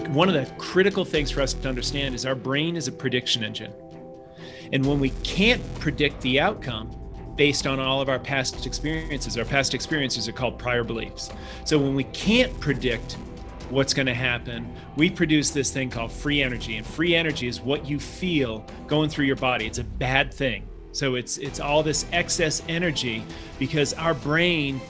one of the critical things for us to understand is our brain is a prediction engine. And when we can't predict the outcome based on all of our past experiences, our past experiences are called prior beliefs. So when we can't predict what's going to happen, we produce this thing called free energy. And free energy is what you feel going through your body. It's a bad thing. So it's it's all this excess energy because our brain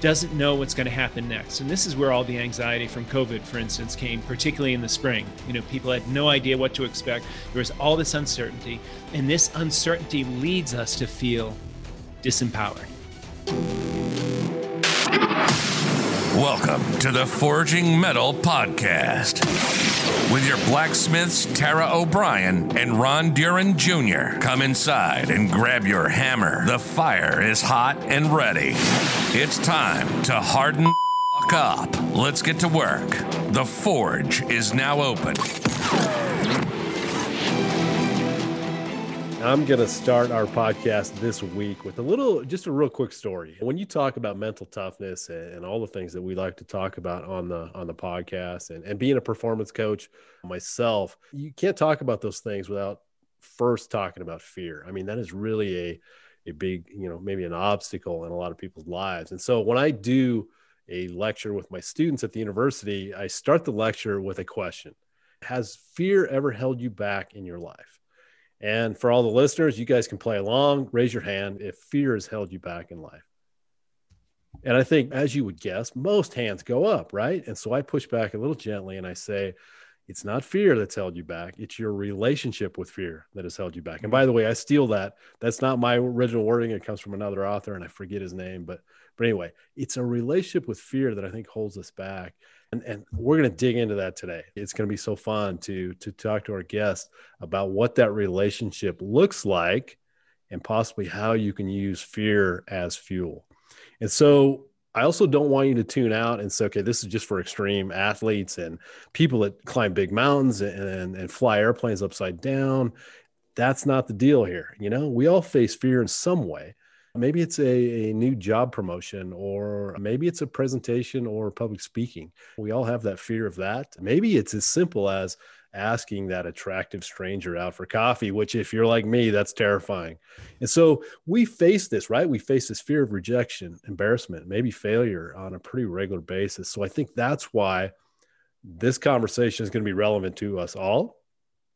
doesn't know what's going to happen next. And this is where all the anxiety from COVID, for instance, came, particularly in the spring. You know, people had no idea what to expect. There was all this uncertainty, and this uncertainty leads us to feel disempowered. Welcome to the Forging Metal Podcast with your blacksmiths Tara O'Brien and Ron Duran Jr. Come inside and grab your hammer. The fire is hot and ready. It's time to harden up. Let's get to work. The forge is now open. I'm going to start our podcast this week with a little, just a real quick story. When you talk about mental toughness and, all the things that we like to talk about on the on the podcast, and, and being a performance coach myself, you can't talk about those things without first talking about fear. I mean, that is really a a big, you know, maybe an obstacle in a lot of people's lives. And so when I do a lecture with my students at the university, I start the lecture with a question: Has fear ever held you back in your life? And for all the listeners, you guys can play along. Raise your hand if fear has held you back in life. And I think, as you would guess, most hands go up, right? And so I push back a little gently and I say, it's not fear that's held you back. It's your relationship with fear that has held you back. And by the way, I steal that. That's not my original wording. It comes from another author and I forget his name. But, but anyway, it's a relationship with fear that I think holds us back. And, and we're going to dig into that today. It's going to be so fun to to talk to our guests about what that relationship looks like and possibly how you can use fear as fuel. And so I also don't want you to tune out and say, okay, this is just for extreme athletes and people that climb big mountains and, and, and fly airplanes upside down. That's not the deal here. You know, we all face fear in some way. Maybe it's a, a new job promotion, or maybe it's a presentation or public speaking. We all have that fear of that. Maybe it's as simple as asking that attractive stranger out for coffee, which, if you're like me, that's terrifying. And so we face this, right? We face this fear of rejection, embarrassment, maybe failure on a pretty regular basis. So I think that's why this conversation is going to be relevant to us all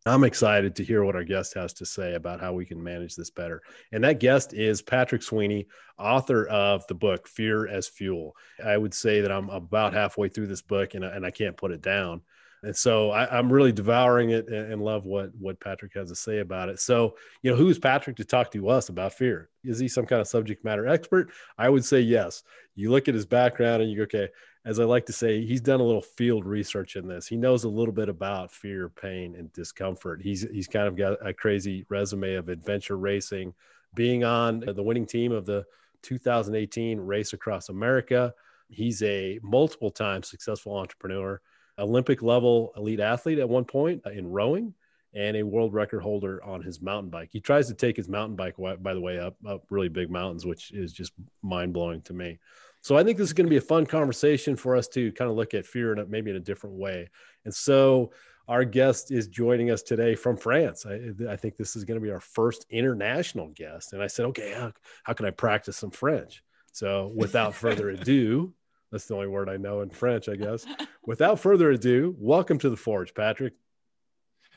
I'm excited to hear what our guest has to say about how we can manage this better. And that guest is Patrick Sweeney, author of the book Fear is Fuel. I would say that I'm about halfway through this book and, and I can't put it down. And so I, am really devouring it and, and, love what what Patrick has to say about it. So, you know, who's Patrick to talk to us about fear? Is he some kind of subject matter expert? I would say yes. You look at his background and you go, okay, as I like to say, he's done a little field research in this. He knows a little bit about fear, pain, and discomfort. He's he's kind of got a crazy resume of adventure racing, being on the winning team of the 2018 Race Across America. He's a multiple time successful entrepreneur, Olympic level elite athlete at one point uh, in rowing, and a world record holder on his mountain bike. He tries to take his mountain bike, by the way, up up really big mountains, which is just mind blowing to me. So I think this is going to be a fun conversation for us to kind of look at fear in a, maybe in a different way. And so our guest is joining us today from France. I, I think this is going to be our first international guest. And I said, okay, how, how can I practice some French? So without further ado, that's the only word I know in French, I guess. Without further ado, welcome to the Forge, Patrick.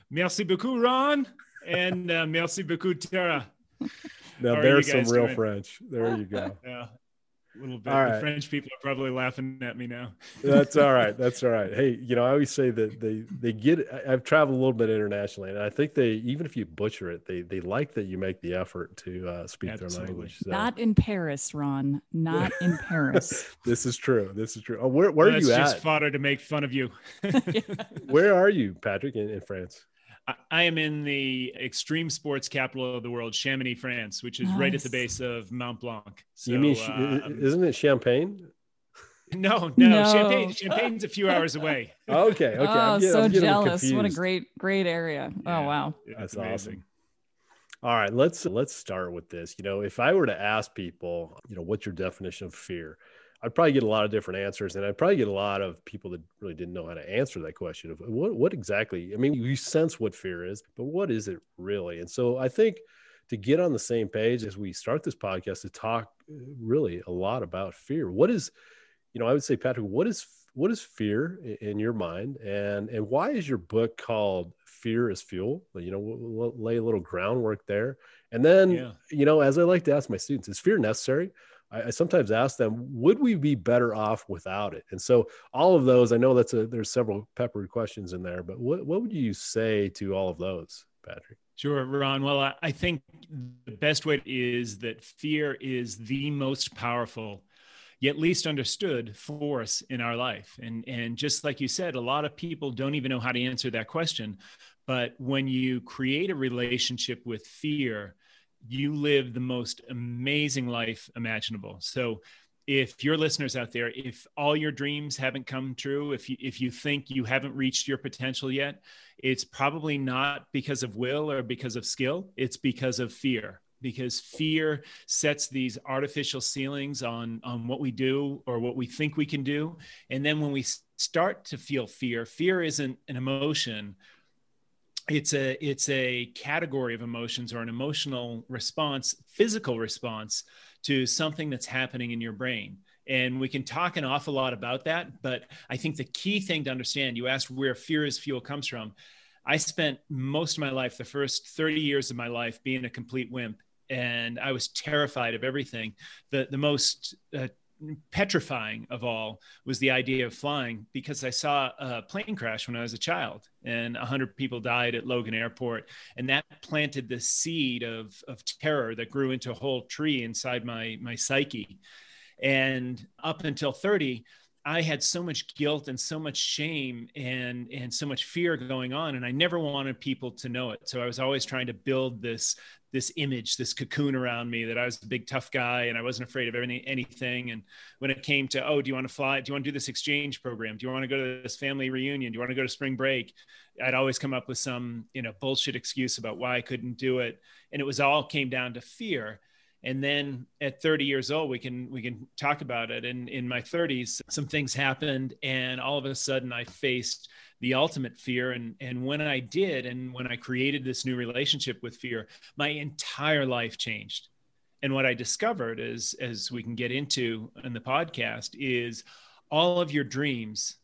Merci beaucoup, Ron, and uh, merci beaucoup, Tara. Now there's some real doing? French. There you go. Yeah a little bit. All right. The French people are probably laughing at me now. That's all right. That's all right. Hey, you know, I always say that they they get. I've traveled a little bit internationally, and I think they even if you butcher it, they they like that you make the effort to uh, speak Absolutely. their language. So. Not in Paris, Ron. Not in Paris. this is true. This is true. Oh, where where well, are you at? Just fodder to make fun of you. where are you, Patrick, in, in France? I am in the extreme sports capital of the world, Chamonix, France, which is nice. right at the base of Mont Blanc. So, you mean, uh, isn't it Champagne? No, no, no, Champagne. Champagne's a few hours away. okay, okay. Oh, I'm getting, so I'm jealous! What a great, great area. Oh, yeah, oh, wow, that's amazing. awesome. All right, let's let's start with this. You know, if I were to ask people, you know, what's your definition of fear? I'd probably get a lot of different answers, and I'd probably get a lot of people that really didn't know how to answer that question of what what exactly. I mean, you sense what fear is, but what is it really? And so I think to get on the same page as we start this podcast to talk uh, really a lot about fear. What is, you know, I would say, Patrick, what is what is fear in your mind, and and why is your book called Fear is Fuel? You know, we'll lay a little groundwork there, and then yeah. you know, as I like to ask my students, is fear necessary? I, I, sometimes ask them, would we be better off without it? And so all of those, I know that's a there's several peppered questions in there, but what what would you say to all of those, Patrick? Sure, Ron. Well, I think the best way is that fear is the most powerful yet least understood force in our life. And, and just like you said, a lot of people don't even know how to answer that question. But when you create a relationship with fear, you live the most amazing life imaginable. So if your listeners out there, if all your dreams haven't come true, if you, if you think you haven't reached your potential yet, it's probably not because of will or because of skill. It's because of fear. Because fear sets these artificial ceilings on, on what we do or what we think we can do. And then when we start to feel fear, fear isn't an emotion, it's a it's a category of emotions or an emotional response physical response to something that's happening in your brain. And we can talk an awful lot about that but i think the key thing to understand you asked where fear is fuel comes from. I spent most of my life the first 30 years of my life being a complete wimp and i was terrified of everything. The the most uh, petrifying of all was the idea of flying because I saw a plane crash when I was a child and 100 people died at Logan Airport. And that planted the seed of, of terror that grew into a whole tree inside my, my psyche. And up until 30, I had so much guilt and so much shame and and so much fear going on and I never wanted people to know it. So I was always trying to build this this image, this cocoon around me that I was a big tough guy and I wasn't afraid of any, anything. And when it came to, oh, do you want to fly? Do you want to do this exchange program? Do you want to go to this family reunion? Do you want to go to spring break? I'd always come up with some, you know, bullshit excuse about why I couldn't do it. And it was all came down to fear and then at 30 years old we can we can talk about it. And in my 30s some things happened and all of a sudden i faced the ultimate fear. And and when i did and when i created this new relationship with fear my entire life changed. And what i discovered is as we can get into in the podcast is all of your dreams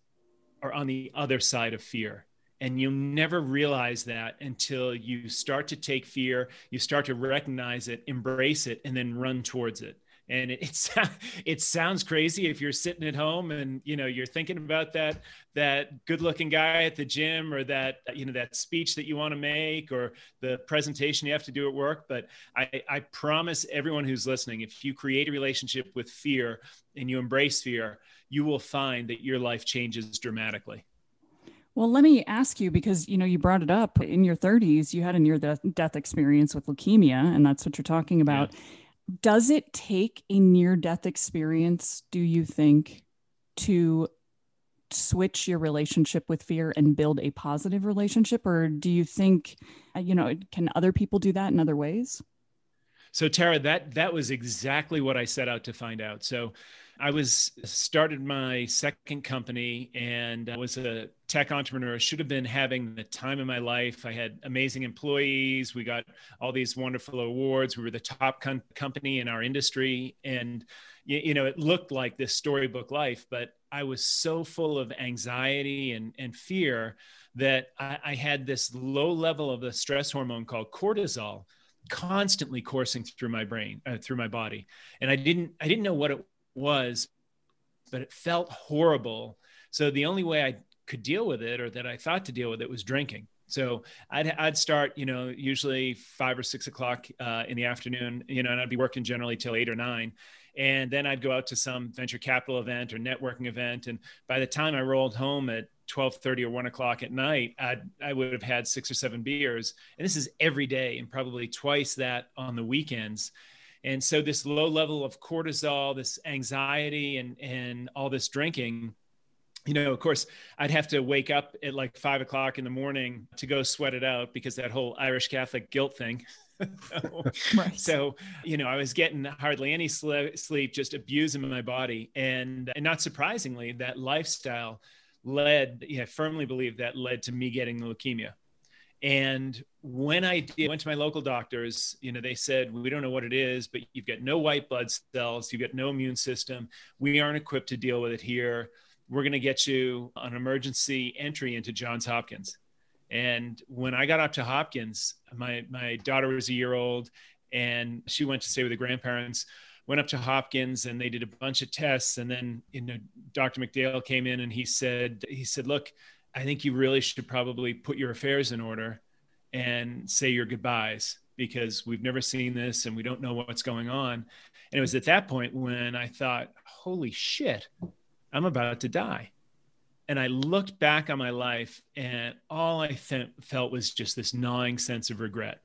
are on the other side of fear and you'll never realize that until you start to take fear you start to recognize it embrace it and then run towards it. And it, it sounds crazy if you're sitting at home and you know you're thinking about that that good looking guy at the gym or that you know that speech that you want to make or the presentation you have to do at work. But i i promise everyone who's listening if you create a relationship with fear and you embrace fear you will find that your life changes dramatically well, let me ask you because you know you brought it up in your 30s, you had a near death experience with leukemia, and that's what you're talking about. Yeah. Does it take a near death experience, do you think, to switch your relationship with fear and build a positive relationship? Or do you think, uh, you know, can other people do that in other ways? So, Tara, that that was exactly what I set out to find out. So, I was started my second company and I was a tech entrepreneur. I should have been having the time of my life. I had amazing employees. We got all these wonderful awards. We were the top com- company in our industry. And, you, you know, it looked like this storybook life, but I was so full of anxiety and, and fear that I, I had this low level of the stress hormone called cortisol constantly coursing through my brain uh, through my body and i didn't i didn't know what it was, but it felt horrible. So the only way I could deal with it or that I thought to deal with it was drinking. So I'd, I'd start, you know, usually five or six o'clock uh, in the afternoon, you know, and I'd be working generally till eight or nine. And then I'd go out to some venture capital event or networking event. And by the time I rolled home at 12:30 or 1 o'clock at night, I'd, I would have had six or seven beers. And this is every day and probably twice that on the weekends. And so this low level of cortisol, this anxiety and and all this drinking, you know, of course, I'd have to wake up at like five o'clock in the morning to go sweat it out because that whole Irish Catholic guilt thing. so, right. so, you know, I was getting hardly any sleep, just abusing my body. And, and not surprisingly, that lifestyle led, yeah, I firmly believe that led to me getting the leukemia. And when I did, went to my local doctors, you know, they said, we don't know what it is, but you've got no white blood cells, you've got no immune system. We aren't equipped to deal with it here. We're going to get you an emergency entry into Johns Hopkins. And when I got up to Hopkins, my, my daughter was a year old and she went to stay with the grandparents went up to Hopkins and they did a bunch of tests. And then, you know, Dr. McDale came in and he said, he said, look, I think you really should probably put your affairs in order and say your goodbyes because we've never seen this and we don't know what's going on. And it was at that point when I thought, holy shit, I'm about to die. And I looked back on my life and all I th- felt was just this gnawing sense of regret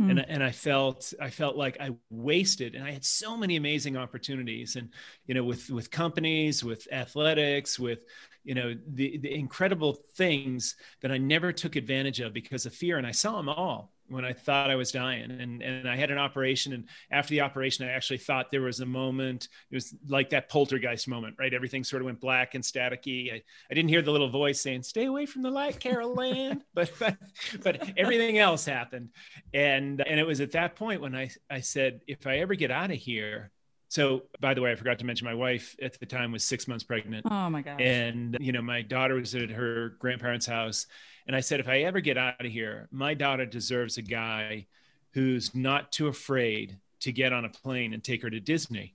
mm. and and I felt I felt like I wasted and I had so many amazing opportunities and you know with with companies with athletics with you know the the incredible things that I never took advantage of because of fear and I saw them all when I thought I was dying. And, and I had an operation. And after the operation, I actually thought there was a moment, it was like that poltergeist moment, right? Everything sort of went black and staticky. I, I didn't hear the little voice saying, stay away from the light, Carol Anne. but, but, but everything else happened. And, and it was at that point when I, I said, if I ever get out of here, so, by the way, I forgot to mention my wife at the time was six months pregnant. Oh my gosh. And, you know, my daughter was at her grandparents' house. And I said, if I ever get out of here, my daughter deserves a guy who's not too afraid to get on a plane and take her to Disney.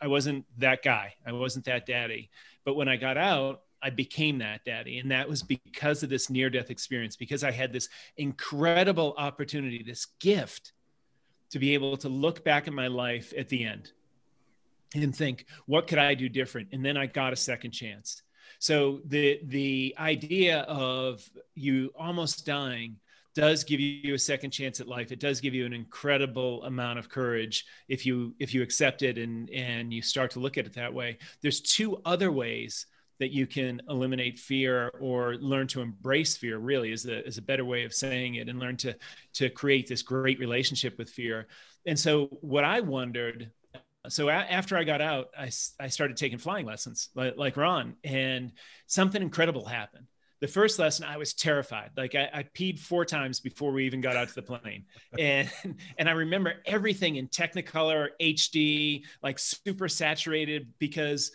I wasn't that guy. I wasn't that daddy. But when I got out, I became that daddy. And that was because of this near death experience, because I had this incredible opportunity, this gift to be able to look back at my life at the end and think, what could I do different? And then I got a second chance. So the the idea of you almost dying does give you a second chance at life. It does give you an incredible amount of courage if you if you accept it and and you start to look at it that way. There's two other ways that you can eliminate fear or learn to embrace fear really is a, is a better way of saying it and learn to to create this great relationship with fear and so what i wondered so a- after I got out, I, I started taking flying lessons like, like Ron, and something incredible happened. The first lesson, I was terrified. Like I, I peed four times before we even got out to the plane, and and I remember everything in Technicolor HD, like super saturated because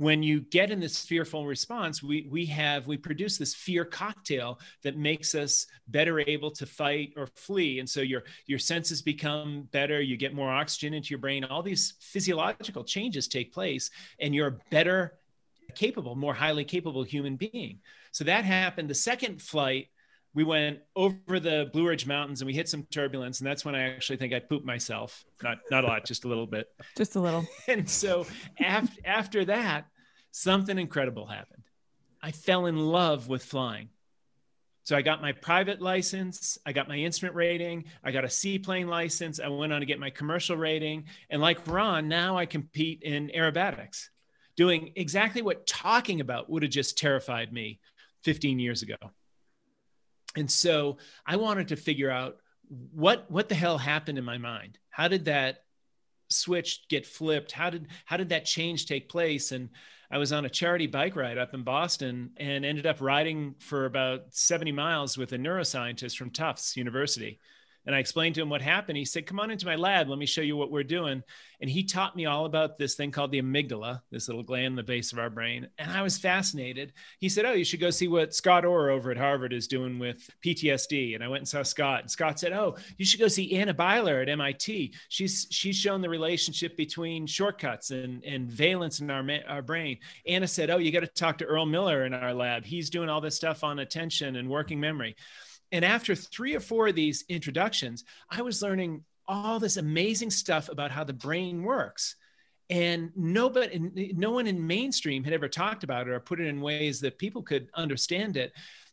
when you get in this fearful response we we have we produce this fear cocktail that makes us better able to fight or flee. And so your your senses become better you get more oxygen into your brain. All these physiological changes take place and you're a better capable more highly capable human being. So that happened. The second flight we went over the Blue Ridge Mountains and we hit some turbulence, and that's when I actually think I pooped myself. Not not a lot, just a little bit. Just a little. and so after after that, something incredible happened. I fell in love with flying. So I got my private license, I got my instrument rating, I got a seaplane license, I went on to get my commercial rating, and like Ron, now I compete in aerobatics, doing exactly what talking about would have just terrified me 15 years ago. And so I wanted to figure out what what the hell happened in my mind. How did that switch get flipped? How did how did that change take place? And I was on a charity bike ride up in Boston and ended up riding for about 70 miles with a neuroscientist from Tufts University. And I explained to him what happened. He said, Come on into my lab. Let me show you what we're doing. And he taught me all about this thing called the amygdala, this little gland in the base of our brain. And I was fascinated. He said, Oh, you should go see what Scott Orr over at Harvard is doing with PTSD. And I went and saw Scott. And Scott said, Oh, you should go see Anna Beyeler at MIT. She's she's shown the relationship between shortcuts and, and valence in our, our brain. Anna said, Oh, you got to talk to Earl Miller in our lab. He's doing all this stuff on attention and working memory. And after three or four of these introductions, I was learning all this amazing stuff about how the brain works. And nobody, no one in mainstream had ever talked about it or put it in ways that people could understand it.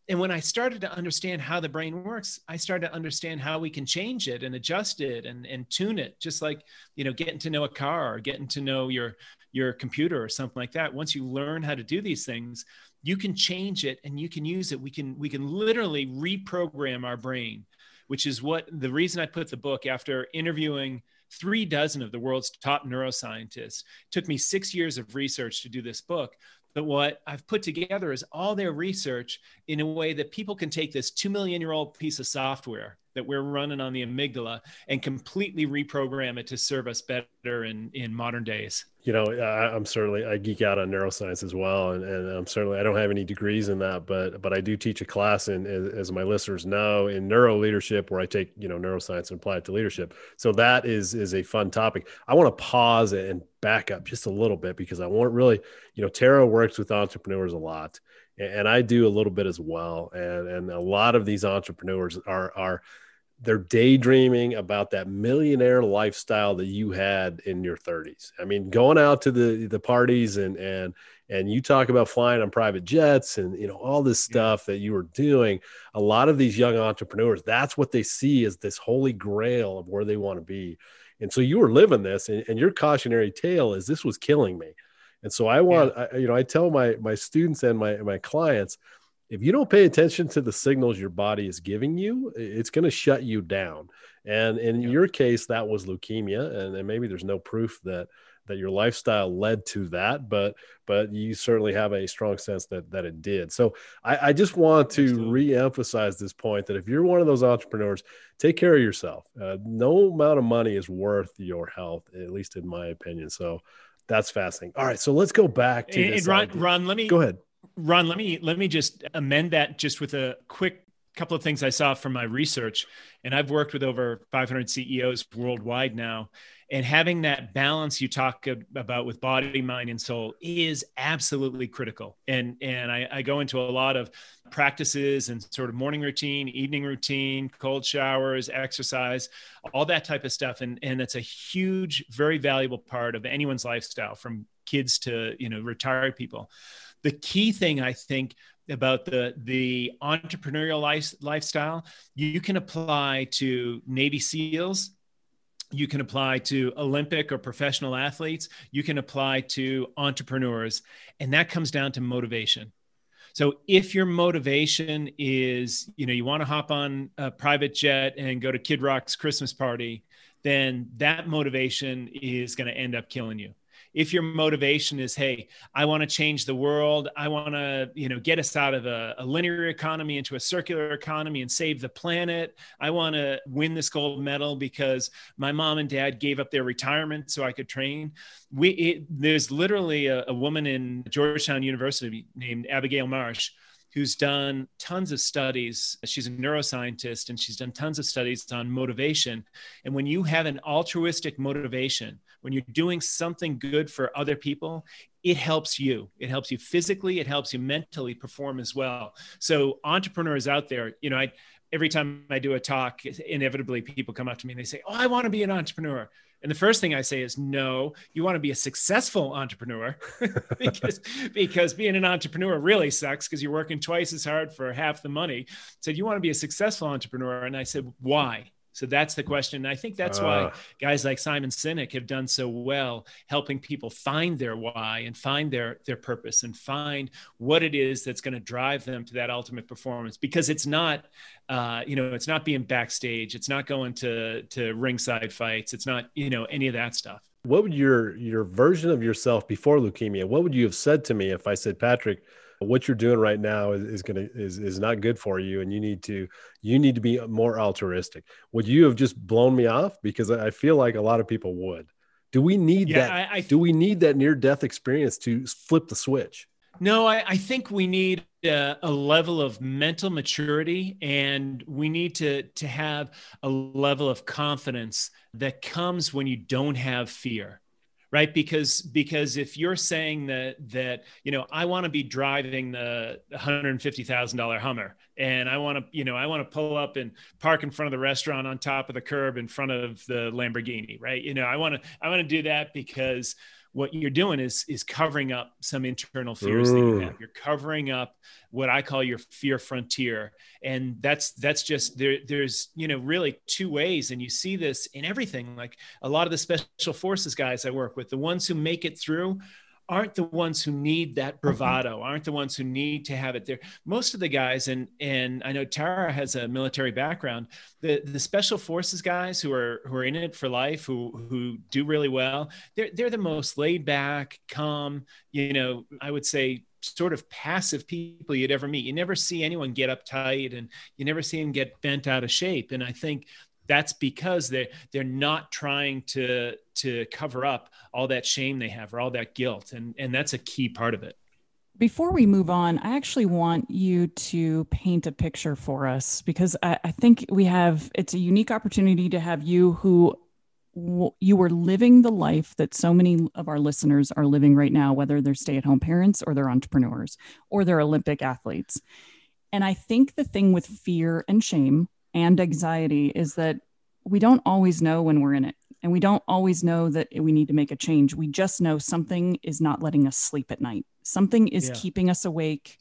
And when I started to understand how the brain works, I started to understand how we can change it and adjust it and, and tune it, just like you know, getting to know a car or getting to know your your computer or something like that. Once you learn how to do these things, you can change it and you can use it we can we can literally reprogram our brain which is what the reason I put the book after interviewing three dozen of the world's top neuroscientists. It took me six years of research to do this book. But what I've put together is all their research in a way that people can take this two million year old piece of software that we're running on the amygdala and completely reprogram it to serve us better in, in modern days. You know I, am certainly i geek out on neuroscience as well and, and i'm certainly i don't have any degrees in that but but i do teach a class in as my listeners know in neuro leadership where i take you know neuroscience and apply it to leadership. So that is is a fun topic. I want to pause and back up just a little bit because i want really you know tara works with entrepreneurs a lot and i do a little bit as well and and a lot of these entrepreneurs are are they're daydreaming about that millionaire lifestyle that you had in your 30s. I mean, going out to the the parties and and and you talk about flying on private jets and you know all this stuff that you were doing. A lot of these young entrepreneurs, that's what they see as this holy grail of where they want to be. And so you were living this, and, and your cautionary tale is this was killing me. And so I want, yeah. I, you know, I tell my my students and my my clients if you don't pay attention to the signals your body is giving you, it's going to shut you down. And in yeah. your case, that was leukemia, and, and, maybe there's no proof that that your lifestyle led to that, but but you certainly have a strong sense that that it did. So I, I just want to Absolutely. reemphasize this point that if you're one of those entrepreneurs, take care of yourself. Uh, no amount of money is worth your health, at least in my opinion. So that's fascinating. All right, so let's go back to and, and Ron, Ron, let me go ahead Ron, let me let me just amend that just with a quick couple of things I saw from my research. And I've worked with over 500 CEOs worldwide now. And having that balance you talk about with body, mind, and soul is absolutely critical. And and I, I go into a lot of practices and sort of morning routine, evening routine, cold showers, exercise, all that type of stuff. And and it's a huge, very valuable part of anyone's lifestyle, from kids to you know retired people the key thing I think about the the entrepreneurial life, lifestyle you can apply to Navy SEALs you can apply to Olympic or professional athletes. You can apply to entrepreneurs. And that comes down to motivation. So if your motivation is, you know, you want to hop on a private jet and go to Kid Rock's Christmas party, then that motivation is going to end up killing you if your motivation is hey i want to change the world i want to you know get us out of a, a, linear economy into a circular economy and save the planet i want to win this gold medal because my mom and dad gave up their retirement so i could train we it, there's literally a, a woman in georgetown university named abigail marsh who's done tons of studies. She's a neuroscientist and she's done tons of studies on motivation. And when you have an altruistic motivation, when you're doing something good for other people, it helps you. It helps you physically, it helps you mentally perform as well. So, entrepreneurs out there, you know, I every time I do a talk, inevitably people come up to me and they say, Oh, I want to be an entrepreneur. And the first thing I say is, no, you want to be a successful entrepreneur because, because being an entrepreneur really sucks because you're working twice as hard for half the money. So you want to be a successful entrepreneur. And I said, why? So that's the question. And I think that's uh, why ah. guys like Simon Sinek have done so well, helping people find their why and find their their purpose and find what it is that's going to drive them to that ultimate performance. Because it's not, uh, you know, it's not being backstage. It's not going to to ringside fights. It's not, you know, any of that stuff. What would your your version of yourself before leukemia? What would you have said to me if I said, Patrick? What you're doing right now is, is gonna is is not good for you and you need to you need to be more altruistic. Would you have just blown me off? Because i feel like a lot of people would. Do we need yeah, that I, I, do we need that near death experience to flip the switch? No, I, I, think we need a, a, level of mental maturity, and we need to to have a level of confidence that comes when you don't have fear right? Because because if you're saying that that you know i want to be driving the $150000 hummer and i want to you know i want to pull up and park in front of the restaurant on top of the curb in front of the lamborghini right? You know i want to i want to do that because what you're doing is is covering up some internal fears Ooh. that you have. You're covering up what I call your fear frontier, and that's that's just there. There's you know really two ways, and you see this in everything. Like a lot of the special forces guys I work with, the ones who make it through aren't the ones who need that mm-hmm. bravado aren't the ones who need to have it there. Most of the guys and and i know tara has a military background the the special forces guys who are who are in it for life who who do really well they're they're the most laid back calm you know i would say sort of passive people you'd ever meet. You never see anyone get uptight and you never see them get bent out of shape. And i think that's because they they're not trying to to cover up all that shame they have or all that guilt. And and that's a key part of it. Before we move on i actually want you to paint a picture for us because I, I think we have it's a unique opportunity to have you who you were living the life that so many of our listeners are living right now whether they're stay-at-home parents or they're entrepreneurs or they're olympic athletes. And i think the thing with fear and shame and anxiety is that we don't always know when we're in it. And we don't always know that we need to make a change. We just know something is not letting us sleep at night. Something is yeah. keeping us awake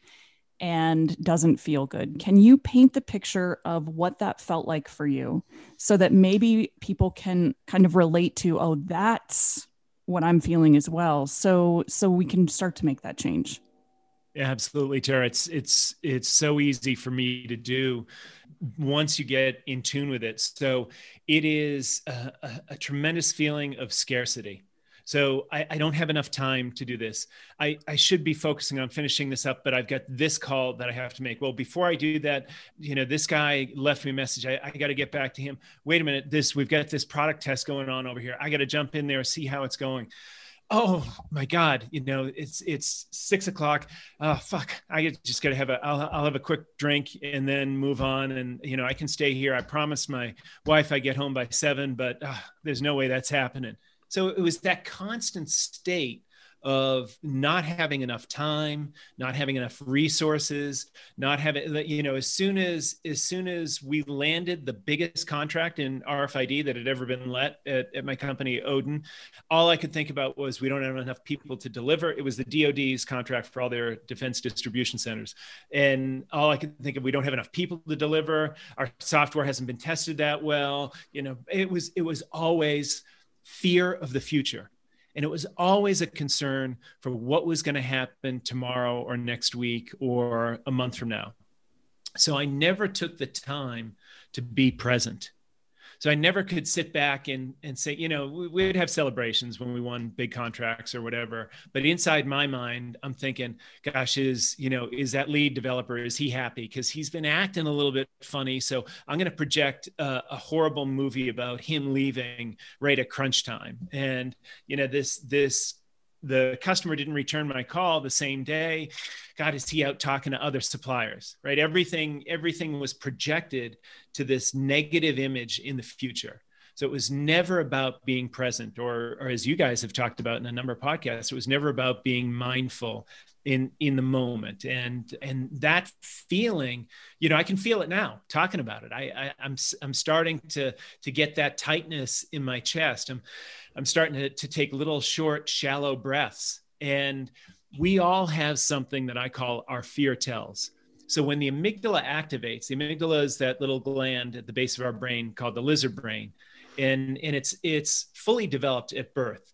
and doesn't feel good. Can you paint the picture of what that felt like for you so that maybe people can kind of relate to, oh, that's what I'm feeling as well. So so we can start to make that change. Yeah, absolutely, Tara. It's it's it's so easy for me to do once you get in tune with it. So it is a, a, a tremendous feeling of scarcity. So I, I, don't have enough time to do this. I, I should be focusing on finishing this up, but I've got this call that I have to make. Well, before I do that, you know, this guy left me a message. I, I got to get back to him. Wait a minute, this we've got this product test going on over here. I got to jump in there see how it's going oh my god you know it's it's six o'clock. Oh fuck i just gotta have a I'll, I'll have a quick drink and then move on. And you know i can stay here. I promised my wife i get home by seven but uh, there's no way that's happening. So it was that constant state of not having enough time not having enough resources not having you know as soon as as soon as we landed the biggest contract in rfid that had ever been let at, at my company odin all i could think about was we don't have enough people to deliver. It was the dod's contract for all their defense distribution centers. And all i could think of we don't have enough people to deliver. Our software hasn't been tested that well. You know it was it was always fear of the future and it was always a concern for what was going to happen tomorrow or next week or a month from now. So I never took the time to be present. So I never could sit back and, and say, you know, we, would have celebrations when we won big contracts or whatever. But inside my mind, I'm thinking, gosh, is, you know, is that lead developer, is he happy? Because he's been acting a little bit funny. So I'm going to project a horrible movie about him leaving right at crunch time. And, you know, this, this the customer didn't return my call the same day. God is he out talking to other suppliers right? Everything everything was projected to this negative image in the future so it was never about being present or or as you guys have talked about in a number of podcasts it was never about being mindful in in the moment and and that feeling you know i can feel it now talking about it i, I i'm i'm starting to to get that tightness in my chest i'm I'm starting to, to take little short, shallow breaths. And we all have something that I call our fear tells. So when the amygdala activates, the amygdala is that little gland at the base of our brain called the lizard brain. And, and it's it's fully developed at birth.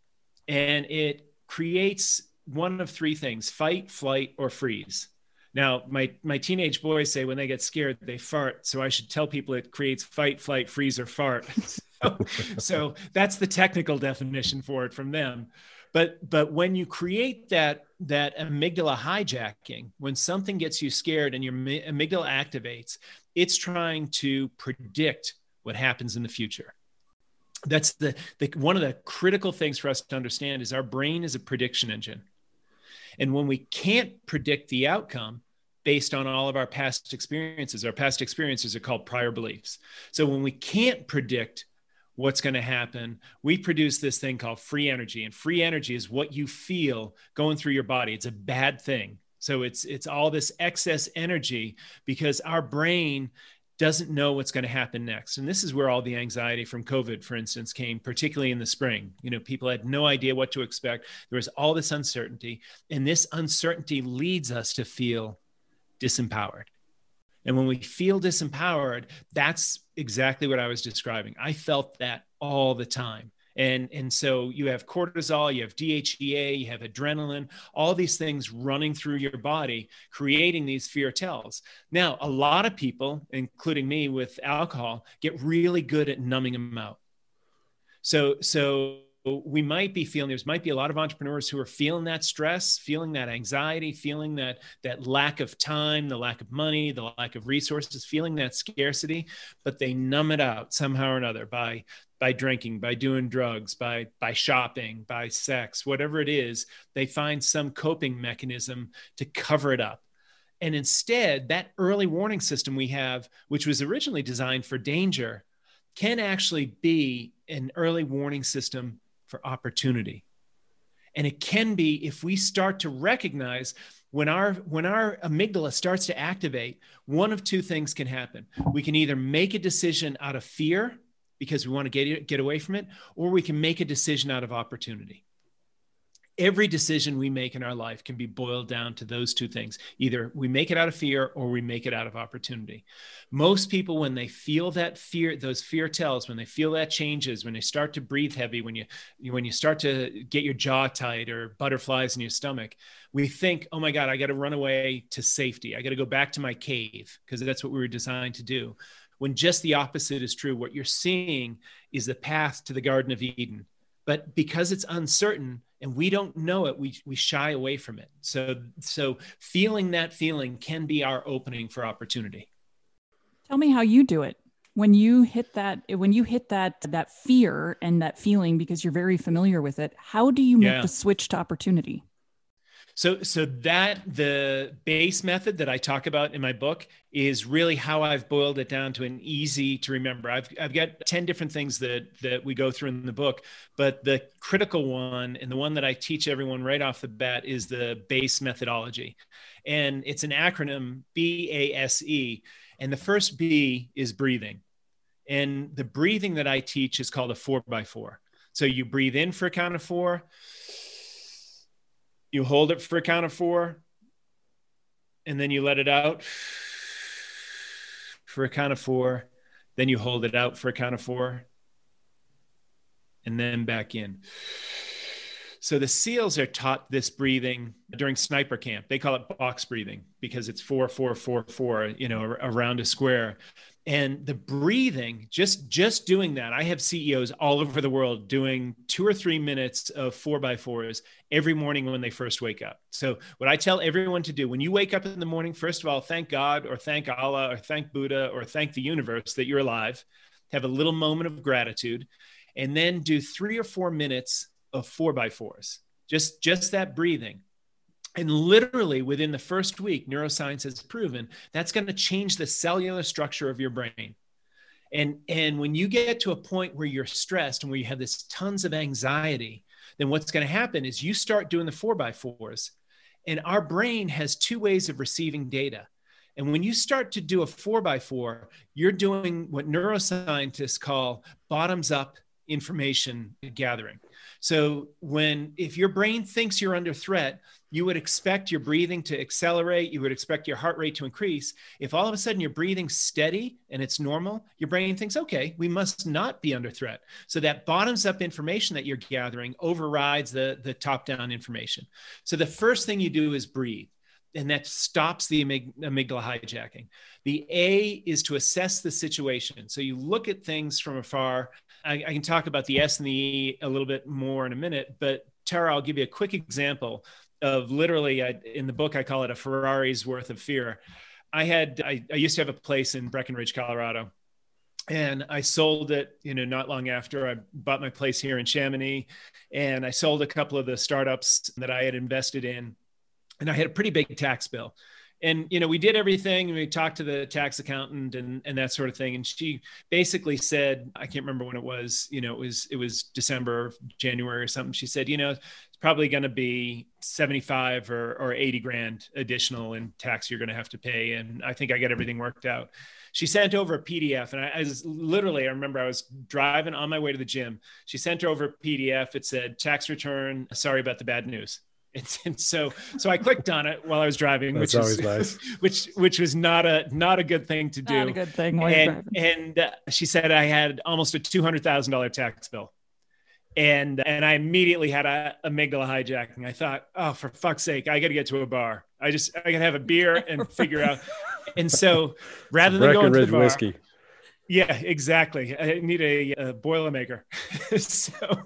And it creates one of three things fight, flight, or freeze. Now, my, my teenage boys say when they get scared, they fart. So I should tell people it creates fight, flight, freeze, or fart. so, that's the technical definition for it from them. But but when you create that that amygdala hijacking, when something gets you scared and your amygdala activates, it's trying to predict what happens in the future. That's the, the one of the critical things for us to understand is our brain is a prediction engine. And when we can't predict the outcome, based on all of our past experiences. Our past experiences are called prior beliefs. So when we can't predict what's going to happen, we produce this thing called free energy. And free energy is what you feel going through your body. It's a bad thing. So it's it's all this excess energy because our brain doesn't know what's going to happen next. And this is where all the anxiety from COVID, for instance, came, particularly in the spring. You know, people had no idea what to expect. There was all this uncertainty. And this uncertainty leads us to feel disempowered. And when we feel disempowered, that's exactly what I was describing. I felt that all the time. And and so you have cortisol you have dhea you have adrenaline all these things running through your body creating these fear tells. Now a lot of people including me with alcohol get really good at numbing them out. So so we might be feeling there's might be a lot of entrepreneurs who are feeling that stress feeling that anxiety feeling that that lack of time the lack of money the lack of resources feeling that scarcity but they numb it out somehow or another by by drinking by doing drugs by by shopping by sex whatever it is they find some coping mechanism to cover it up and instead that early warning system we have which was originally designed for danger can actually be an early warning system for opportunity. And it can be if we start to recognize when our when our amygdala starts to activate, one of two things can happen. We can either make a decision out of fear because we want to get get away from it, or we can make a decision out of opportunity. Every decision we make in our life can be boiled down to those two things. Either we make it out of fear or we make it out of opportunity. Most people when they feel that fear those fear tells when they feel that changes when they start to breathe heavy when you when you start to get your jaw tight or butterflies in your stomach we think oh my god i got to run away to safety. I got to go back to my cave because that's what we were designed to do when just the opposite is true. What you're seeing is the path to the garden of eden. But because it's uncertain and we don't know it we, we shy away from it. So so feeling that feeling can be our opening for opportunity. Tell me how you do it. When you hit that when you hit that that fear and that feeling because you're very familiar with it how do you make yeah. the switch to opportunity so, so that the base method that I talk about in my book is really how I've boiled it down to an easy to remember. I've, I've got 10 different things that, that we go through in the book, but the critical one and the one that I teach everyone right off the bat is the BASE methodology. And it's an acronym B A S E. And the first B is breathing. And the breathing that I teach is called a four by four. So you breathe in for a count of four you hold it for a count of four, and then you let it out for a count of four. Then you hold it out for a count of four, and then back in. So the SEALs are taught this breathing during sniper camp. They call it box breathing because it's four, four, four, four, you know, around a square and the breathing just just doing that i have ceos all over the world doing two or three minutes of four by fours every morning when they first wake up. So what i tell everyone to do when you wake up in the morning first of all thank god or thank allah or thank buddha or thank the universe that you're alive. Have a little moment of gratitude and then do three or four minutes of four by fours. Just just that breathing and literally within the first week, neuroscience has proven that's going to change the cellular structure of your brain. And, and when you get to a point where you're stressed and where you have this tons of anxiety, then what's going to happen is you start doing the four by fours. And our brain has two ways of receiving data. And when you start to do a four by four, you're doing what neuroscientists call bottoms up information gathering. So when if your brain thinks you're under threat, you would expect your breathing to accelerate, you would expect your heart rate to increase. If all of a sudden you're breathing steady and it's normal, your brain thinks, "Okay, we must not be under threat." So that bottoms up information that you're gathering overrides the the top down information. So the first thing you do is breathe and that stops the amygdala hijacking. The A is to assess the situation. So you look at things from afar. I, I, can talk about the S and the E a little bit more in a minute, but Tara, I'll give you a quick example of literally I, in the book I call it a Ferrari's worth of fear. I had I, I used to have a place in Breckenridge, Colorado, and I sold it, you know, not long after I bought my place here in Chamonix, and I sold a couple of the startups that I had invested in, and I had a pretty big tax bill and you know we did everything and we talked to the tax accountant and and that sort of thing. And she basically said i can't remember when it was you know it was it was december january or something. She said you know it's probably going to be 75 or, or 80 grand additional in tax you're going to have to pay. And i think i got everything worked out. She sent over a pdf and I, I was literally i remember i was driving on my way to the gym. She sent over a pdf it said tax return. Sorry about the bad news and, and, so so I clicked on it while I was driving, That's which is nice. which which was not a not a good thing to do. Not a good thing. and and uh, she said I had almost a two hundred thousand dollar tax bill, and and I immediately had a amygdala hijacking. I thought, oh, for fuck's sake, I got to get to a bar. I just I got to have a beer and figure out. And so, rather than going to the bar, whiskey. Yeah, exactly. I need a, a boilermaker. so,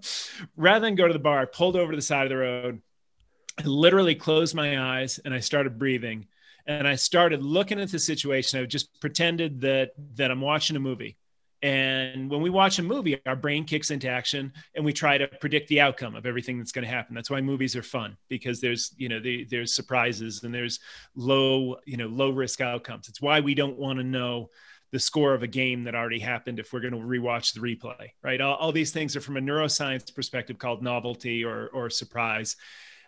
rather than go to the bar, I pulled over to the side of the road. I literally closed my eyes and I started breathing. And I started looking at the situation. I just pretended that that I'm watching a movie and when we watch a movie, our brain kicks into action and we try to predict the outcome of everything that's going to happen. That's why movies are fun because there's, you know, the, there's surprises and there's low, you know, low risk outcomes. It's why we don't want to know the score of a game that already happened if we're going to rewatch the replay, right? All, all these things are from a neuroscience perspective called novelty or, or surprise.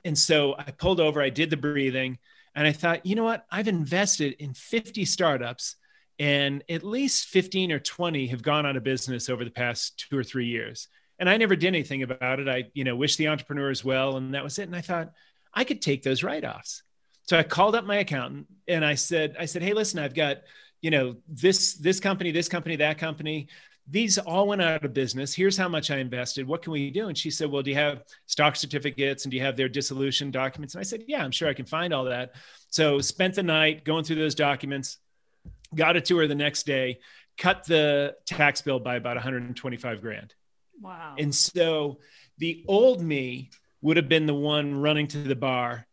And so I pulled over, I did the breathing, and I thought, you know what? I've invested in 50 startups and at least 15 or 20 have gone out of business over the past two or three years. And i never did anything about it. I you know wish the entrepreneurs well and that was it. And i thought i could take those write-offs. So i called up my accountant and i said i said hey listen i've got you know this this company this company that company these all went out of business. Here's how much i invested. What can we do? And she said well do you have stock certificates and do you have their dissolution documents? And i said yeah i'm sure i can find all that. So spent the night going through those documents got it to her the next day, cut the tax bill by about 125 grand. Wow. And so the old me would have been the one running to the bar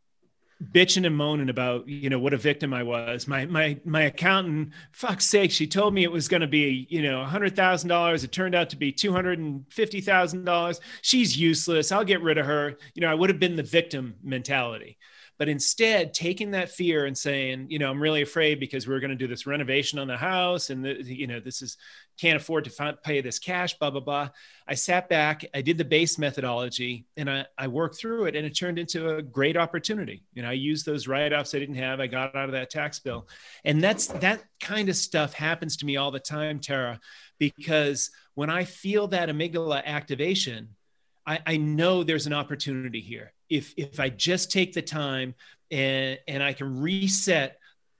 bitching and moaning about you know what a victim I was. My my my accountant, fuck's sake, she told me it was going to be you know hundred thousand dollars. It turned out to be two hundred and fifty thousand dollars. She's useless. I'll get rid of her. You know, I would have been the victim mentality but instead taking that fear and saying you know i'm really afraid because we're going to do this renovation on the house and the, you know this is can't afford to pay this cash blah blah blah. I sat back i did the base methodology and i, I worked through it and it turned into a great opportunity. You know i used those write-offs i didn't have i got out of that tax bill. And that's that kind of stuff happens to me all the time tara because when i feel that amygdala activation I, I know there's an opportunity here. If if I just take the time and and I can reset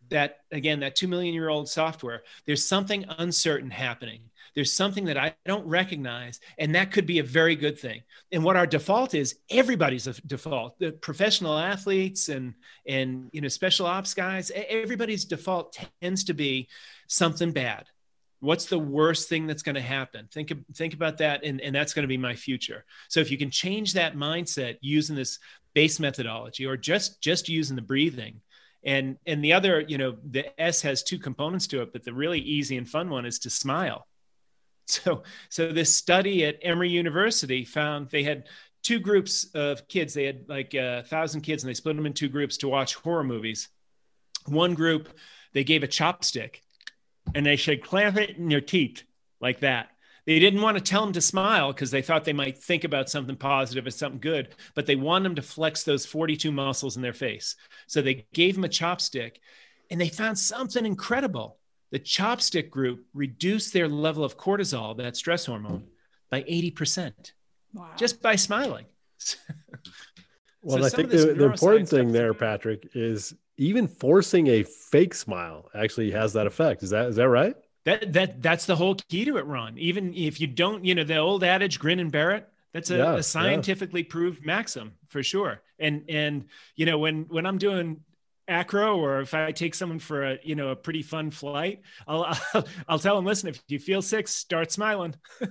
that again that 2 million year old software there's something uncertain happening. There's something that i don't recognize and that could be a very good thing. And what our default is everybody's a default. The professional athletes and and you know special ops guys everybody's default tends to be something bad what's the worst thing that's going to happen? Think think about that and, and that's going to be my future. So if you can change that mindset using this base methodology or just just using the breathing and and the other you know the s has two components to it but the really easy and fun one is to smile. So so this study at emory university found they had two groups of kids. They had like a thousand kids and they split them in two groups to watch horror movies. One group they gave a chopstick and they said, clamp it in your teeth like that. They didn't want to tell them to smile because they thought they might think about something positive or something good, but they wanted them to flex those 42 muscles in their face. So they gave them a chopstick and they found something incredible. The chopstick group reduced their level of cortisol, that stress hormone, by 80% wow. just by smiling. well, so I think the, the important thing there, Patrick, is even forcing a fake smile actually has that effect. Is that is that right? That that that's the whole key to it, Ron. Even if you don't, you know, the old adage, grin and bear it. That's a, yeah, a scientifically yeah. proved maxim for sure. And and you know, when when I'm doing acro or if I take someone for a you know a pretty fun flight, I'll I'll, I'll tell them, listen, if you feel sick, start smiling.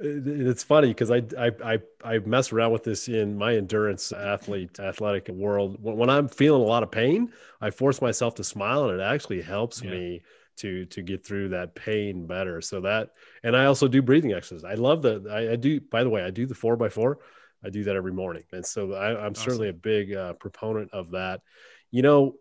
it's funny because I, I I I mess around with this in my endurance athlete athletic world. When I'm feeling a lot of pain, I force myself to smile, and it actually helps yeah. me to to get through that pain better. So that, and I also do breathing exercises. I love that. I, I, do. By the way, I do the four by four. I do that every morning, and so I, am awesome. certainly a big uh, proponent of that. You know,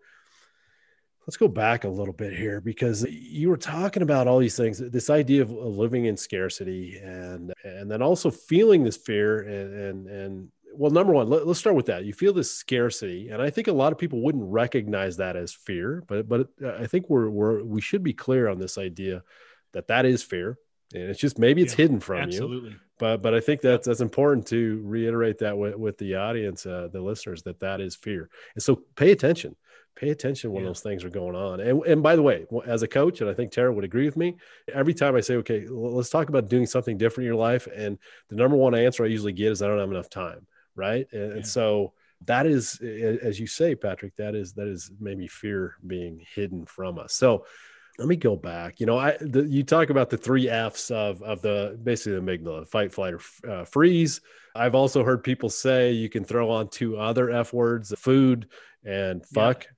let's go back a little bit here because you were talking about all these things this idea of living in scarcity and and then also feeling this fear and and and well number one let, us start with that. You feel this scarcity and i think a lot of people wouldn't recognize that as fear but but i think we're, we're we should be clear on this idea that that is fear and it's just maybe it's yeah, hidden from you, absolutely. you but but i think that's that's important to reiterate that with, with the audience uh, the listeners that that is fear. And so pay attention pay attention when yeah. those things are going on. And, and by the way, as a coach, and I think Tara would agree with me, every time I say, okay, let's talk about doing something different in your life. And the number one answer I usually get is I don't have enough time. Right. And, yeah. and so that is, as you say, Patrick, that is, that is maybe fear being hidden from us. So let me go back. You know, I, the, you talk about the three F's of, of the basically the amygdala fight, flight, or uh, freeze. I've also heard people say you can throw on two other F words, food and fuck. Yeah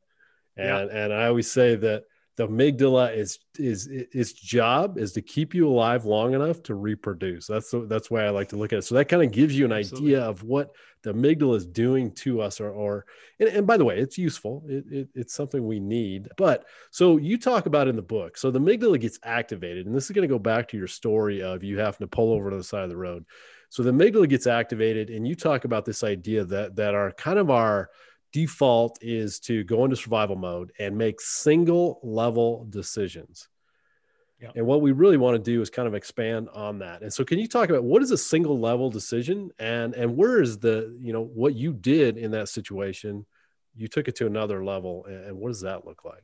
and yeah. and I always say that the amygdala is is its job is to keep you alive long enough to reproduce. That's the, that's why I like to look at it. So that kind of gives you an Absolutely. idea of what the amygdala is doing to us, or or and, and by the way, it's useful. It, it, it's something we need. But so you talk about in the book. So the amygdala gets activated, and this is going to go back to your story of you having to pull over to the side of the road. So the amygdala gets activated, and you talk about this idea that that are kind of our default is to go into survival mode and make single level decisions. Yep. And what we really want to do is kind of expand on that. And so can you talk about what is a single level decision and and where is the, you know, what you did in that situation? You took it to another level and what does that look like?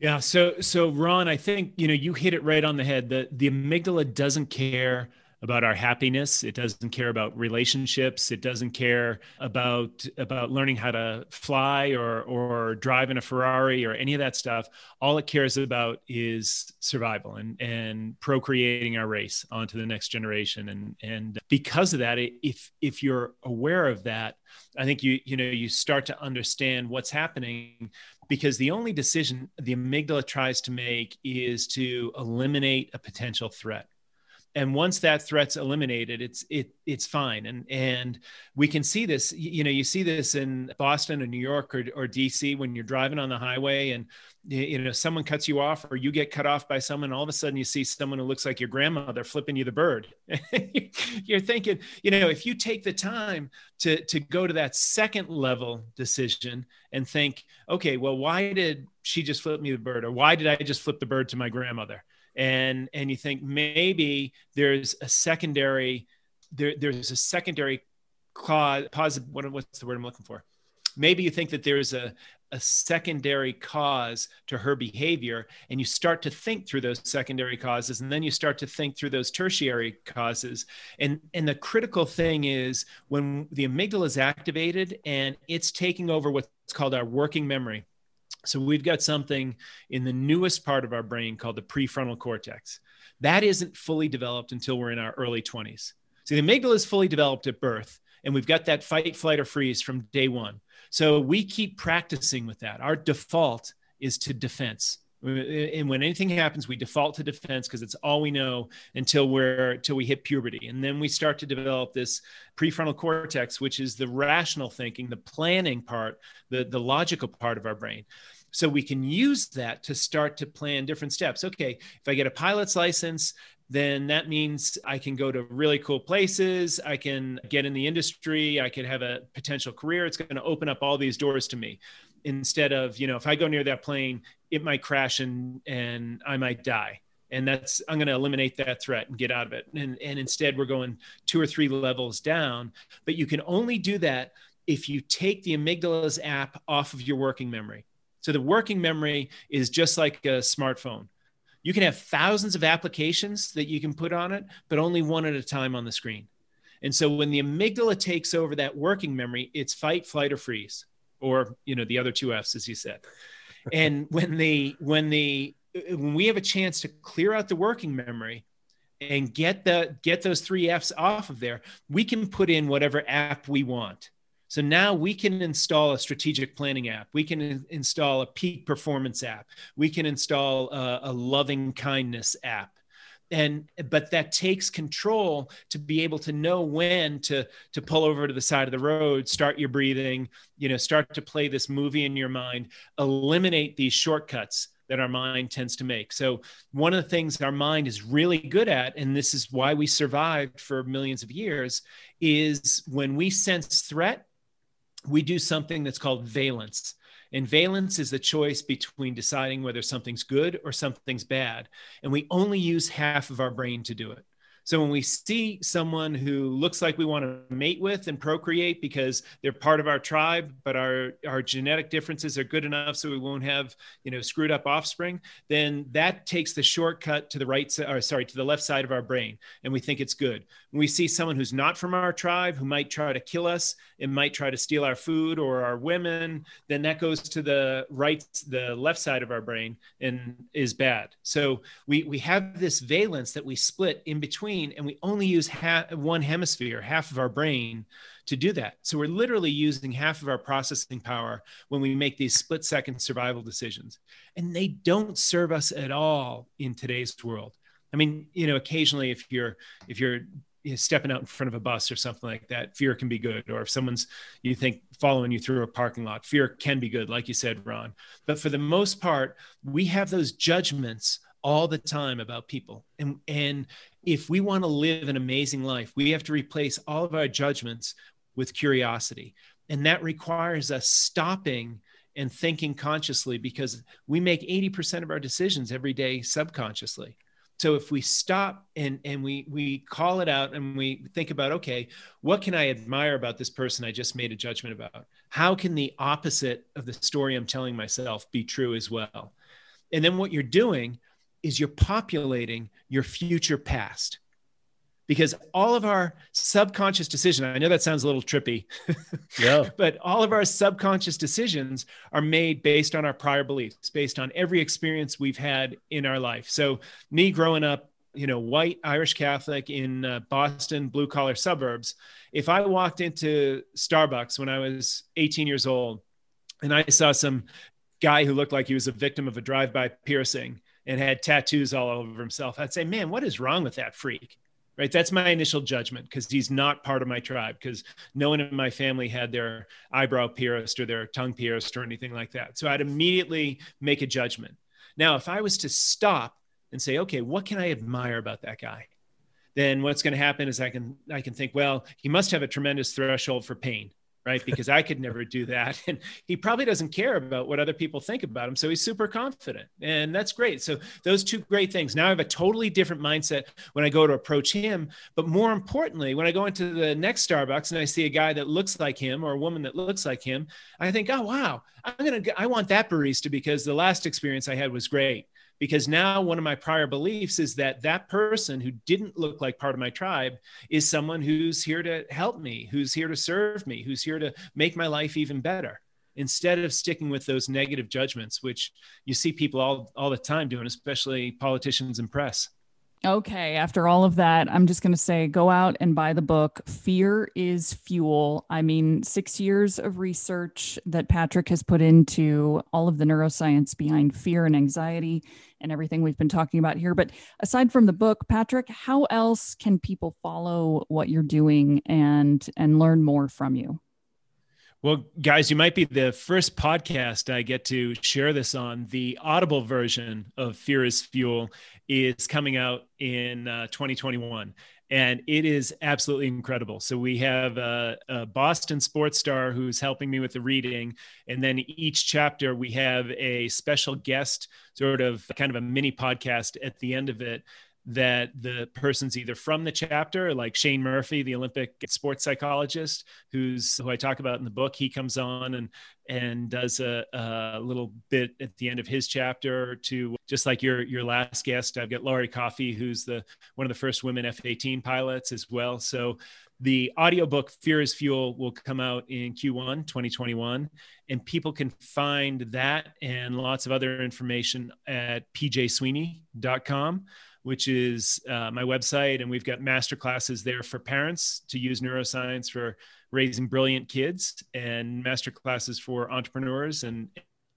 Yeah, so so Ron, I think, you know, you hit it right on the head. The the amygdala doesn't care about our happiness. It doesn't care about relationships. It doesn't care about about learning how to fly or or drive in a ferrari or any of that stuff. All it cares about is survival and and procreating our race onto the next generation. And and because of that if if you're aware of that i think you you know you start to understand what's happening because the only decision the amygdala tries to make is to eliminate a potential threat and once that threat's eliminated it's it it's fine. And and we can see this you know you see this in boston or new york or, or dc when you're driving on the highway and you know someone cuts you off or you get cut off by someone all of a sudden you see someone who looks like your grandmother flipping you the bird. You're thinking you know if you take the time to to go to that second level decision and think okay well why did she just flip me the bird or why did i just flip the bird to my grandmother and and you think maybe there's a secondary there, there's a secondary cause positive what, what's the word i'm looking for? Maybe you think that there's a a secondary cause to her behavior and you start to think through those secondary causes and then you start to think through those tertiary causes. And and the critical thing is when the amygdala is activated and it's taking over what's called our working memory so we've got something in the newest part of our brain called the prefrontal cortex. That isn't fully developed until we're in our early 20s. So the amygdala is fully developed at birth, and we've got that fight, flight, or freeze from day one. So we keep practicing with that. Our default is to defense. And when anything happens, we default to defense because it's all we know until we're until we hit puberty, and then we start to develop this prefrontal cortex, which is the rational thinking, the planning part, the the logical part of our brain. So we can use that to start to plan different steps. Okay, if I get a pilot's license, then that means I can go to really cool places. I can get in the industry. I could have a potential career. It's going to open up all these doors to me instead of, you know, if I go near that plane, it might crash and, and I might die. And that's, I'm going to eliminate that threat and get out of it. And, and instead, we're going two or three levels down. But you can only do that if you take the amygdala's app off of your working memory. So the working memory is just like a smartphone. You can have thousands of applications that you can put on it, but only one at a time on the screen. And so when the amygdala takes over that working memory, it's fight, flight, or freeze, or you know the other two F's, as you said. and when the when the when we have a chance to clear out the working memory and get the get those three F's off of there, we can put in whatever app we want. So now we can install a strategic planning app. We can in- install a peak performance app. We can install a, a loving kindness app and but that takes control to be able to know when to to pull over to the side of the road start your breathing you know start to play this movie in your mind eliminate these shortcuts that our mind tends to make so one of the things our mind is really good at and this is why we survived for millions of years is when we sense threat we do something that's called valence. And valence is the choice between deciding whether something's good or something's bad. And we only use half of our brain to do it. So when we see someone who looks like we want to mate with and procreate because they're part of our tribe, but our our genetic differences are good enough so we won't have you know screwed up offspring, then that takes the shortcut to the right or sorry, to the left side of our brain, and we think it's good. When we see someone who's not from our tribe who might try to kill us and might try to steal our food or our women, then that goes to the right, the left side of our brain and is bad. So we we have this valence that we split in between and we only use one hemisphere, half of our brain to do that. So we're literally using half of our processing power when we make these split second survival decisions. And they don't serve us at all in today's world. I mean, you know, occasionally if you're if you're you know, stepping out in front of a bus or something like that, fear can be good. Or if someone's you think following you through a parking lot, fear can be good, like you said, Ron. But for the most part, we have those judgments all the time about people. And, and if we want to live an amazing life, we have to replace all of our judgments with curiosity. And that requires us stopping and thinking consciously because we make 80% of our decisions every day subconsciously. So if we stop and, and we, we call it out and we think about, okay, what can I admire about this person I just made a judgment about? How can the opposite of the story I'm telling myself be true as well? And then what you're doing is you're populating your future past because all of our subconscious decision i know that sounds a little trippy yeah but all of our subconscious decisions are made based on our prior beliefs based on every experience we've had in our life so me growing up you know white irish catholic in uh, boston blue collar suburbs if i walked into starbucks when i was 18 years old and i saw some guy who looked like he was a victim of a drive-by piercing and had tattoos all over himself, I'd say, man, what is wrong with that freak? Right. That's my initial judgment because he's not part of my tribe because no one in my family had their eyebrow pierced or their tongue pierced or anything like that. So I'd immediately make a judgment. Now, if I was to stop and say, okay, what can I admire about that guy? Then what's going to happen is I can I can think, well, he must have a tremendous threshold for pain right? Because I could never do that. And he probably doesn't care about what other people think about him. So he's super confident. And that's great. So those two great things. Now I have a totally different mindset when I go to approach him. But more importantly, when I go into the next Starbucks and I see a guy that looks like him or a woman that looks like him, I think, oh, wow, I'm going to, I want that barista because the last experience I had was great because now one of my prior beliefs is that that person who didn't look like part of my tribe is someone who's here to help me who's here to serve me who's here to make my life even better instead of sticking with those negative judgments which you see people all, all the time doing especially politicians and press Okay, after all of that, I'm just going to say go out and buy the book. Fear is Fuel. I mean, six years of research that Patrick has put into all of the neuroscience behind fear and anxiety and everything we've been talking about here. But aside from the book, Patrick, how else can people follow what you're doing and and learn more from you? Well, guys, you might be the first podcast I get to share this on. The Audible version of Fear is Fuel is coming out in uh, 2021 and it is absolutely incredible. So we have a, a, Boston sports star who's helping me with the reading, and then each chapter we have a special guest, sort of kind of a mini podcast at the end of it that the person's either from the chapter, like Shane Murphy, the Olympic sports psychologist, who's who I talk about in the book. He comes on and and does a, a little bit at the end of his chapter to just like your your last guest. I've got Laurie Coffey, who's the one of the first women F-18 pilots as well. So the audiobook Fear is Fuel will come out in Q1 2021, and people can find that and lots of other information at pjsweeney.com which is uh, my website. And we've got master classes there for parents to use neuroscience for raising brilliant kids and master classes for entrepreneurs and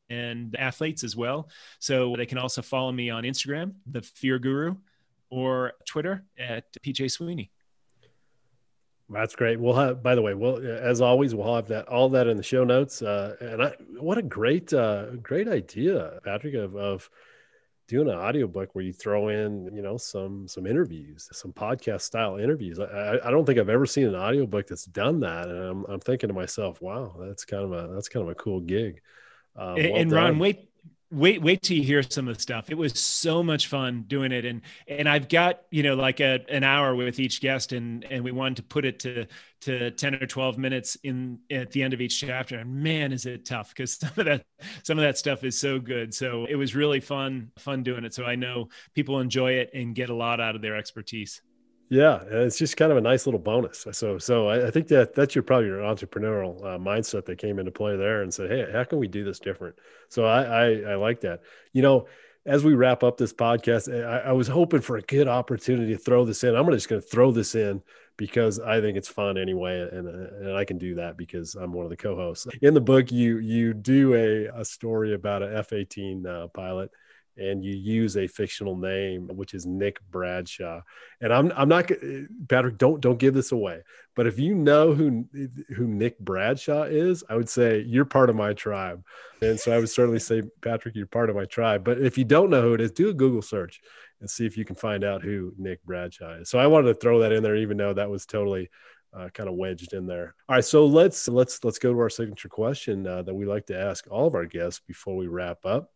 and athletes as well. So they can also follow me on Instagram, the Fear Guru, or Twitter at PJ Sweeney. That's great. We'll have, by the way, well, as always, we'll have that all that in the show notes. Uh, and I, what a great, uh, great idea, Patrick, of, of doing an audiobook where you throw in you know some some interviews some podcast style interviews. I, I don't think i've ever seen an audiobook that's done that and I'm, I'm thinking to myself wow that's kind of a that's kind of a cool gig. Um, and, well and ron wait wait wait till you hear some of the stuff. It was so much fun doing it. And and i've got you know like a, an hour with each guest and and we wanted to put it to to 10 or 12 minutes in at the end of each chapter. And man is it tough because some of that some of that stuff is so good. So it was really fun fun doing it. So i know people enjoy it and get a lot out of their expertise yeah, it's just kind of a nice little bonus. So, so I, I think that that's your probably your entrepreneurial uh, mindset that came into play there and said, "Hey, how can we do this different?" So, I, I, I like that. You know, as we wrap up this podcast, I, I was hoping for a good opportunity to throw this in. I'm just going to throw this in because I think it's fun anyway, and and I can do that because I'm one of the co-hosts. In the book, you you do a, a story about a F-18 uh, pilot and you use a fictional name, which is Nick Bradshaw. And I'm I'm not Patrick. Don't don't give this away. But if you know who who Nick Bradshaw is, I would say you're part of my tribe. And so I would certainly say, Patrick, you're part of my tribe. But if you don't know who it is, do a Google search and see if you can find out who Nick Bradshaw is. So I wanted to throw that in there, even though that was totally uh, kind of wedged in there. All right, so let's let's let's go to our signature question uh, that we like to ask all of our guests before we wrap up.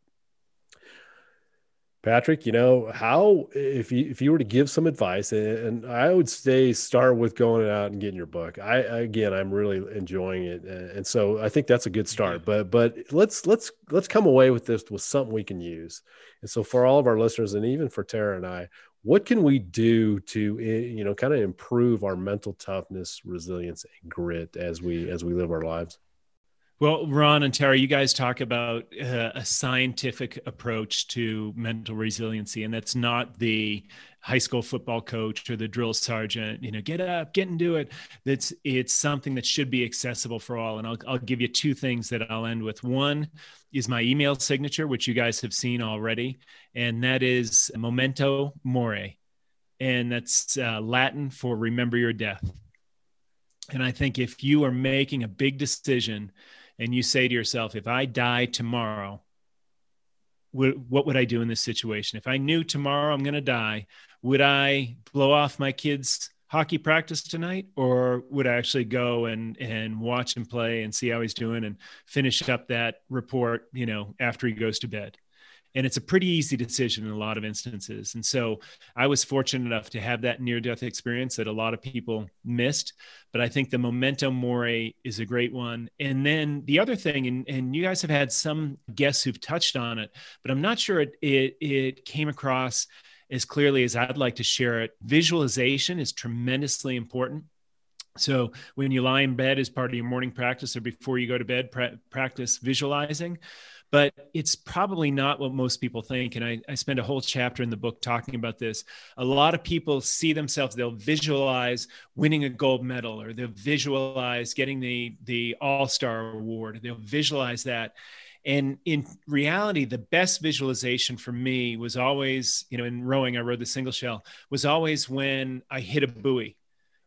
Patrick, you know how if you if you were to give some advice, and, I would say start with going out and getting your book. I again, I'm really enjoying it, and so I think that's a good start. But but let's let's let's come away with this with something we can use. And so for all of our listeners, and even for Tara and I, what can we do to eh, you know kind of improve our mental toughness, resilience, and grit as we as we live our lives? Well, Ron and Tara, you guys talk about uh, a scientific approach to mental resiliency, and that's not the high school football coach or the drill sergeant. You know, get up, get into it. That's it's something that should be accessible for all. And I'll I'll give you two things that I'll end with. One is my email signature, which you guys have seen already, and that is Memento Mori, and that's uh, Latin for remember your death. And I think if you are making a big decision and you say to yourself, if I die tomorrow, what would I do in this situation? If I knew tomorrow I'm going to die, would I blow off my kids' hockey practice tonight, or would I actually go and and watch him play and see how he's doing and finish up that report, you know, after he goes to bed? And it's a pretty easy decision in a lot of instances. And so i was fortunate enough to have that near death experience that a lot of people missed but i think the memento mori is a great one. And then the other thing and, and you guys have had some guests who've touched on it but i'm not sure it, it, it came across as clearly as i'd like to share it. Visualization is tremendously important. So when you lie in bed as part of your morning practice or before you go to bed, pra- practice visualizing but it's probably not what most people think. And I, I spend a whole chapter in the book talking about this. A lot of people see themselves, they'll visualize winning a gold medal or they'll visualize getting the, the All Star award, they'll visualize that. And in reality, the best visualization for me was always, you know, in rowing, I rowed the single shell, was always when I hit a buoy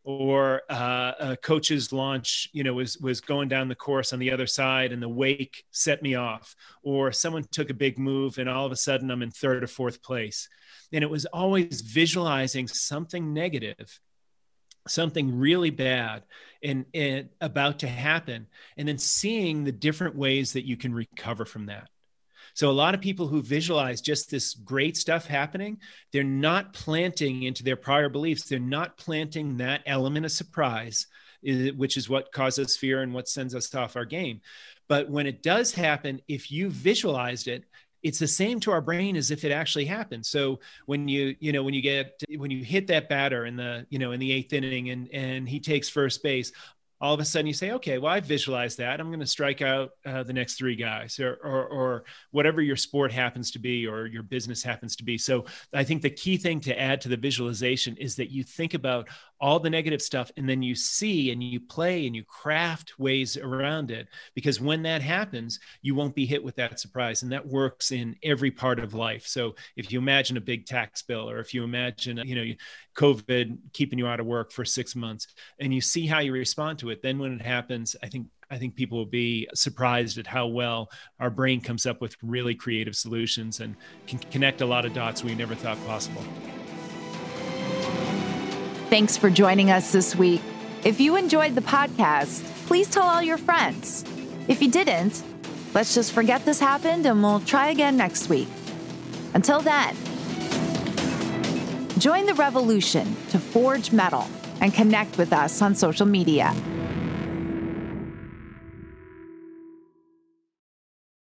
or uh, a coach's launch, you know, was was going down the course on the other side, and the wake set me off, or someone took a big move, and all of a sudden I'm in third or fourth place, and it was always visualizing something negative, something really bad, and, and about to happen, and then seeing the different ways that you can recover from that. So a lot of people who visualize just this great stuff happening, they're not planting into their prior beliefs. They're not planting that element of surprise, which is what causes fear and what sends us off our game. But when it does happen, if you visualized it, it's the same to our brain as if it actually happened. So when you, you know, when you get, when you hit that batter in the, you know, in the eighth inning and, and he takes first base, all of a sudden you say, okay, well, I visualized that. I'm going to strike out uh, the next three guys or, or, or, whatever your sport happens to be or your business happens to be. So I think the key thing to add to the visualization is that you think about all the negative stuff and then you see and you play and you craft ways around it because when that happens you won't be hit with that surprise and that works in every part of life so if you imagine a big tax bill or if you imagine you know covid keeping you out of work for 6 months and you see how you respond to it then when it happens i think I think people will be surprised at how well our brain comes up with really creative solutions and can connect a lot of dots we never thought possible. Thanks for joining us this week. If you enjoyed the podcast, please tell all your friends. If you didn't, Let's just forget this happened and we'll try again next week. Until then, join the revolution to forge metal and connect with us on social media.